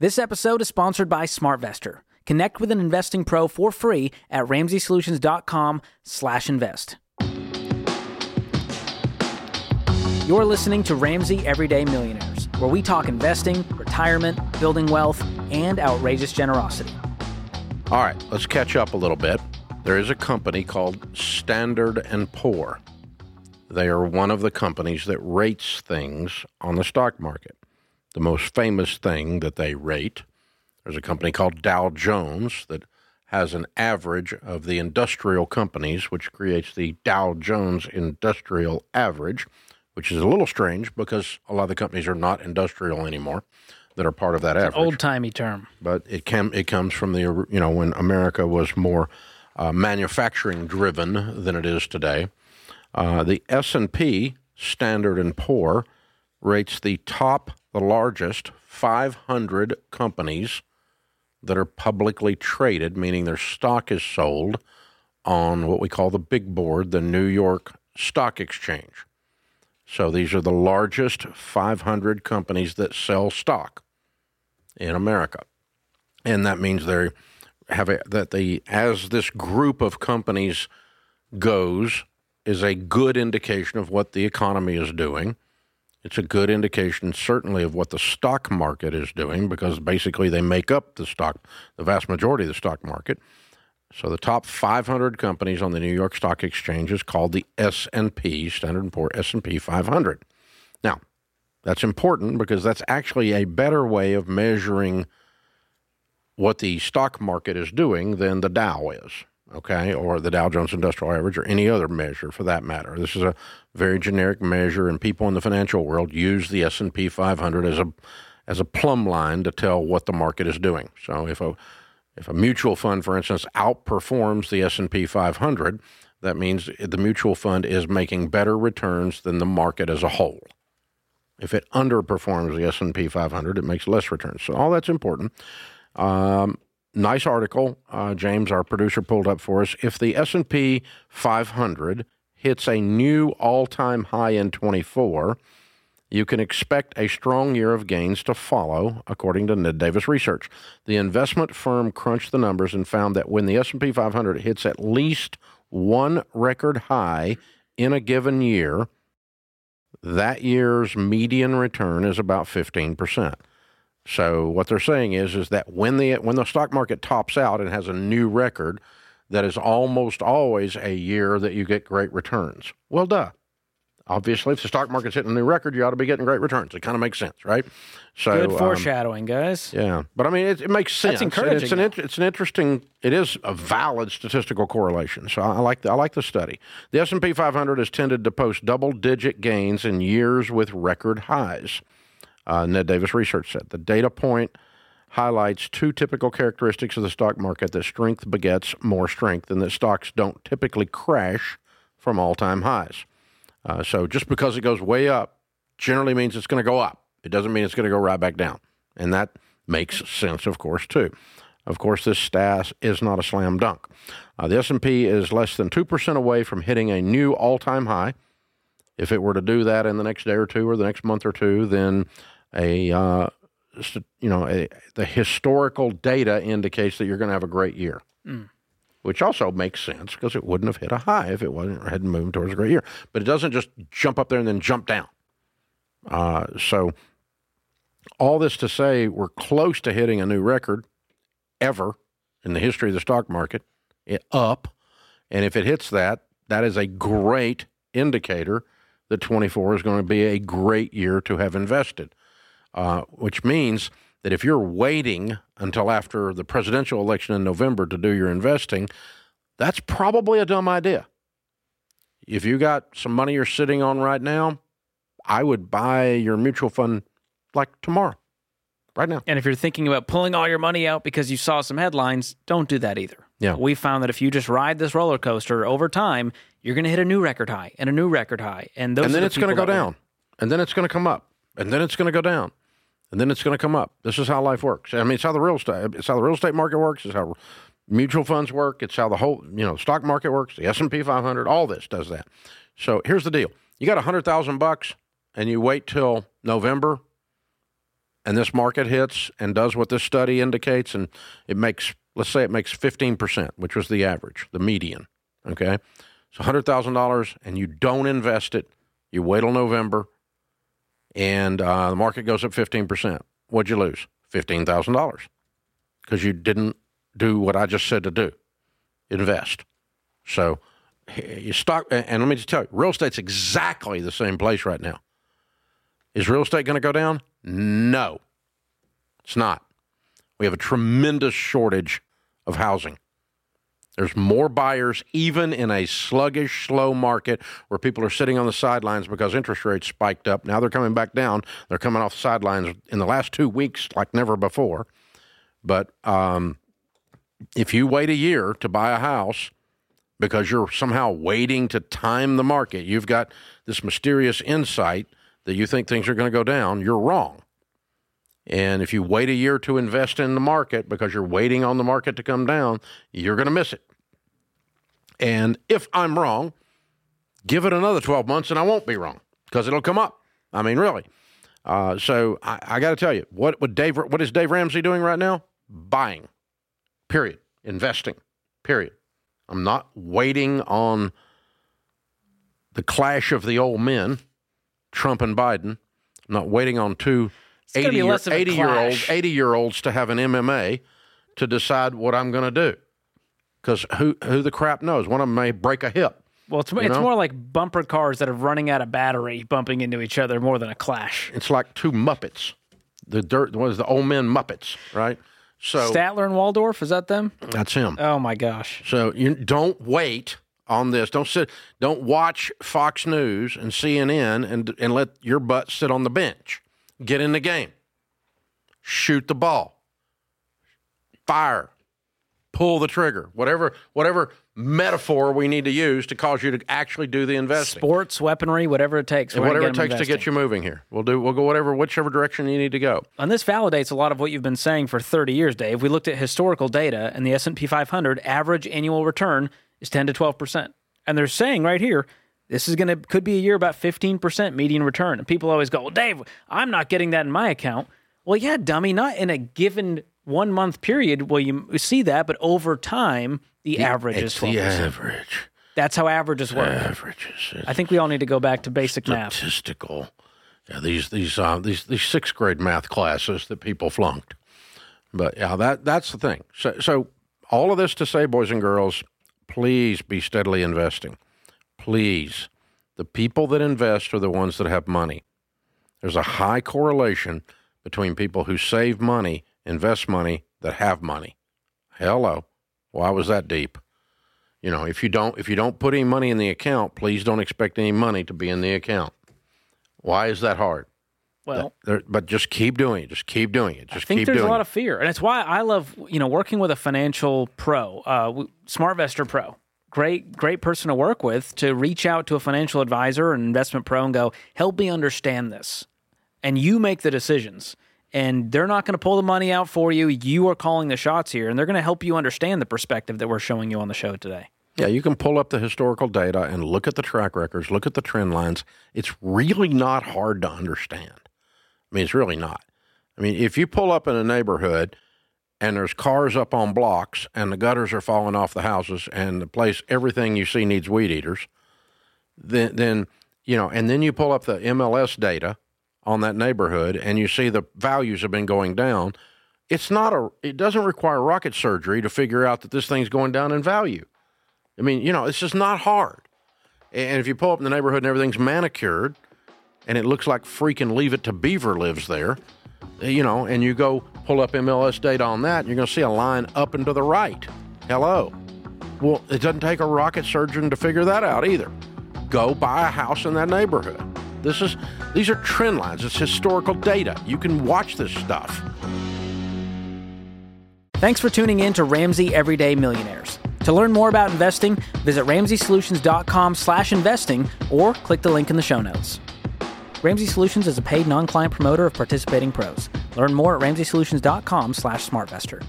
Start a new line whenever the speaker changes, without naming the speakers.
This episode is sponsored by SmartVestor. Connect with an investing pro for free at ramseysolutions.com/invest. You're listening to Ramsey Everyday Millionaires, where we talk investing, retirement, building wealth, and outrageous generosity.
All right, let's catch up a little bit. There is a company called Standard and Poor. They are one of the companies that rates things on the stock market. The most famous thing that they rate, there's a company called Dow Jones that has an average of the industrial companies, which creates the Dow Jones Industrial Average which is a little strange because a lot of the companies are not industrial anymore that are part of that average.
Old timey term,
but it can it comes from the you know when America was more uh, manufacturing driven than it is today. Uh, the S and P Standard and Poor rates the top, the largest 500 companies that are publicly traded, meaning their stock is sold on what we call the big board, the New York Stock Exchange. So these are the largest 500 companies that sell stock in America. And that means they have a, that the as this group of companies goes is a good indication of what the economy is doing. It's a good indication, certainly, of what the stock market is doing because basically they make up the stock, the vast majority of the stock market. So the top 500 companies on the New York Stock Exchange is called the S&P, Standard & Poor S&P 500. Now, that's important because that's actually a better way of measuring what the stock market is doing than the Dow is, okay, or the Dow Jones Industrial Average or any other measure for that matter. This is a very generic measure and people in the financial world use the S&P 500 as a as a plumb line to tell what the market is doing. So if a if a mutual fund, for instance, outperforms the S&P 500, that means the mutual fund is making better returns than the market as a whole. If it underperforms the S&P 500, it makes less returns. So all that's important. Um, nice article, uh, James, our producer, pulled up for us. If the S&P 500 hits a new all-time high in 24, you can expect a strong year of gains to follow, according to Ned Davis Research. The investment firm crunched the numbers and found that when the S&P 500 hits at least one record high in a given year, that year's median return is about 15%. So what they're saying is is that when the when the stock market tops out and has a new record, that is almost always a year that you get great returns. Well, duh obviously, if the stock market's hitting a new record, you ought to be getting great returns. It kind of makes sense, right?
So good um, foreshadowing, um, guys.
Yeah, but I mean, it, it makes sense.
That's encouraging.
It's an, it's an interesting. It is a valid statistical correlation. So I like the, I like the study. The S and P 500 has tended to post double digit gains in years with record highs. Uh, Ned Davis Research said the data point highlights two typical characteristics of the stock market that strength begets more strength and that stocks don't typically crash from all time highs. Uh, so just because it goes way up generally means it's going to go up. It doesn't mean it's going to go right back down. And that makes sense, of course, too. Of course, this stat is not a slam dunk. Uh, the S&P is less than 2% away from hitting a new all-time high. If it were to do that in the next day or two or the next month or two, then a uh, you know a, the historical data indicates that you're going to have a great year. Mm which also makes sense because it wouldn't have hit a high if it wasn't hadn't moved towards a great year. But it doesn't just jump up there and then jump down. Uh, so all this to say, we're close to hitting a new record ever in the history of the stock market, it up. And if it hits that, that is a great indicator that 24 is going to be a great year to have invested, uh, which means that if you're waiting until after the presidential election in November to do your investing, that's probably a dumb idea. If you got some money you're sitting on right now, I would buy your mutual fund like tomorrow, right now.
And if you're thinking about pulling all your money out because you saw some headlines, don't do that either.
Yeah.
We found that if you just ride this roller coaster over time, you're going to hit a new record high and a new record high. And, those
and then
the
it's going to go down. And then it's going to come up. And then it's going to go down and then it's going to come up. This is how life works. I mean, it's how the real estate it's how the real estate market works. It's how mutual funds work. It's how the whole you know stock market works. The S and P 500, all this does that. So here's the deal: you got a hundred thousand bucks, and you wait till November. And this market hits and does what this study indicates, and it makes, let's say it makes 15%, which was the average, the median, okay? So $100,000 and you don't invest it, you wait till November, and uh, the market goes up 15%. What'd you lose? $15,000 because you didn't do what I just said to do invest. So you stock, and let me just tell you, real estate's exactly the same place right now. Is real estate going to go down? No, it's not. We have a tremendous shortage of housing. There's more buyers, even in a sluggish, slow market where people are sitting on the sidelines because interest rates spiked up. Now they're coming back down. They're coming off the sidelines in the last two weeks like never before. But um, if you wait a year to buy a house because you're somehow waiting to time the market, you've got this mysterious insight that you think things are going to go down, you're wrong. And if you wait a year to invest in the market because you're waiting on the market to come down, you're going to miss it. And if I'm wrong, give it another 12 months and I won't be wrong because it'll come up. I mean, really. Uh, so I, I got to tell you, what, what, Dave, what is Dave Ramsey doing right now? Buying, period. Investing, period. I'm not waiting on the clash of the old men, Trump and Biden. I'm not waiting on two 80 year, 80 year olds 80 year olds to have an MMA to decide what I'm going to do. Because who who the crap knows? One of them may break a hip.
Well, it's, it's more like bumper cars that are running out of battery bumping into each other more than a clash.
It's like two Muppets. The dirt was the old men Muppets, right?
So Statler and Waldorf is that them?
That's him.
Oh my gosh!
So you don't wait on this. Don't sit. Don't watch Fox News and CNN and and let your butt sit on the bench. Get in the game. Shoot the ball. Fire. Pull the trigger. Whatever whatever metaphor we need to use to cause you to actually do the investing.
Sports, weaponry, whatever it takes.
Whatever it takes to get you moving here. We'll do we'll go whatever whichever direction you need to go.
And this validates a lot of what you've been saying for 30 years, Dave. We looked at historical data and the S&P 500 average annual return is 10 to 12%. And they're saying right here this is going to could be a year about 15% median return. And people always go, well, Dave, I'm not getting that in my account. Well, yeah, dummy, not in a given one month period will you see that, but over time, the, the average is 12%.
the average.
That's how averages work.
Averages.
I think we all need to go back to basic
math. Statistical. Yeah, these these uh, these these sixth grade math classes that people flunked. But yeah, that that's the thing. So so all of this to say, boys and girls, please be steadily investing please, the people that invest are the ones that have money. There's a high correlation between people who save money, invest money, that have money. Hello. Why was that deep? You know, if you don't if you don't put any money in the account, please don't expect any money to be in the account. Why is that hard?
Well,
but just keep doing it. Just keep doing it. Just keep doing it.
I think there's
a
lot of fear, and it's why I love you know working with a financial pro, uh, SmartVestor Pro great great person to work with to reach out to a financial advisor or an investment pro and go help me understand this and you make the decisions and they're not going to pull the money out for you you are calling the shots here and they're going to help you understand the perspective that we're showing you on the show today
yeah you can pull up the historical data and look at the track records look at the trend lines it's really not hard to understand i mean it's really not. I mean if you pull up in a neighborhood and there's cars up on blocks and the gutters are falling off the houses and the place everything you see needs weed eaters then then you know and then you pull up the MLS data on that neighborhood and you see the values have been going down it's not a it doesn't require rocket surgery to figure out that this thing's going down in value. I mean you know it's just not hard. And if you pull up in the neighborhood and everything's manicured and it looks like freaking leave it to beaver lives there you know, and you go pull up MLS data on that, you're going to see a line up and to the right. Hello. Well, it doesn't take a rocket surgeon to figure that out either. Go buy a house in that neighborhood. This is these are trend lines. It's historical data. You can watch this stuff.
Thanks for tuning in to Ramsey Everyday Millionaires. To learn more about investing, visit ramseysolutions.com/investing or click the link in the show notes. Ramsey Solutions is a paid non-client promoter of participating pros. Learn more at ramseysolutions.com slash smartvestor.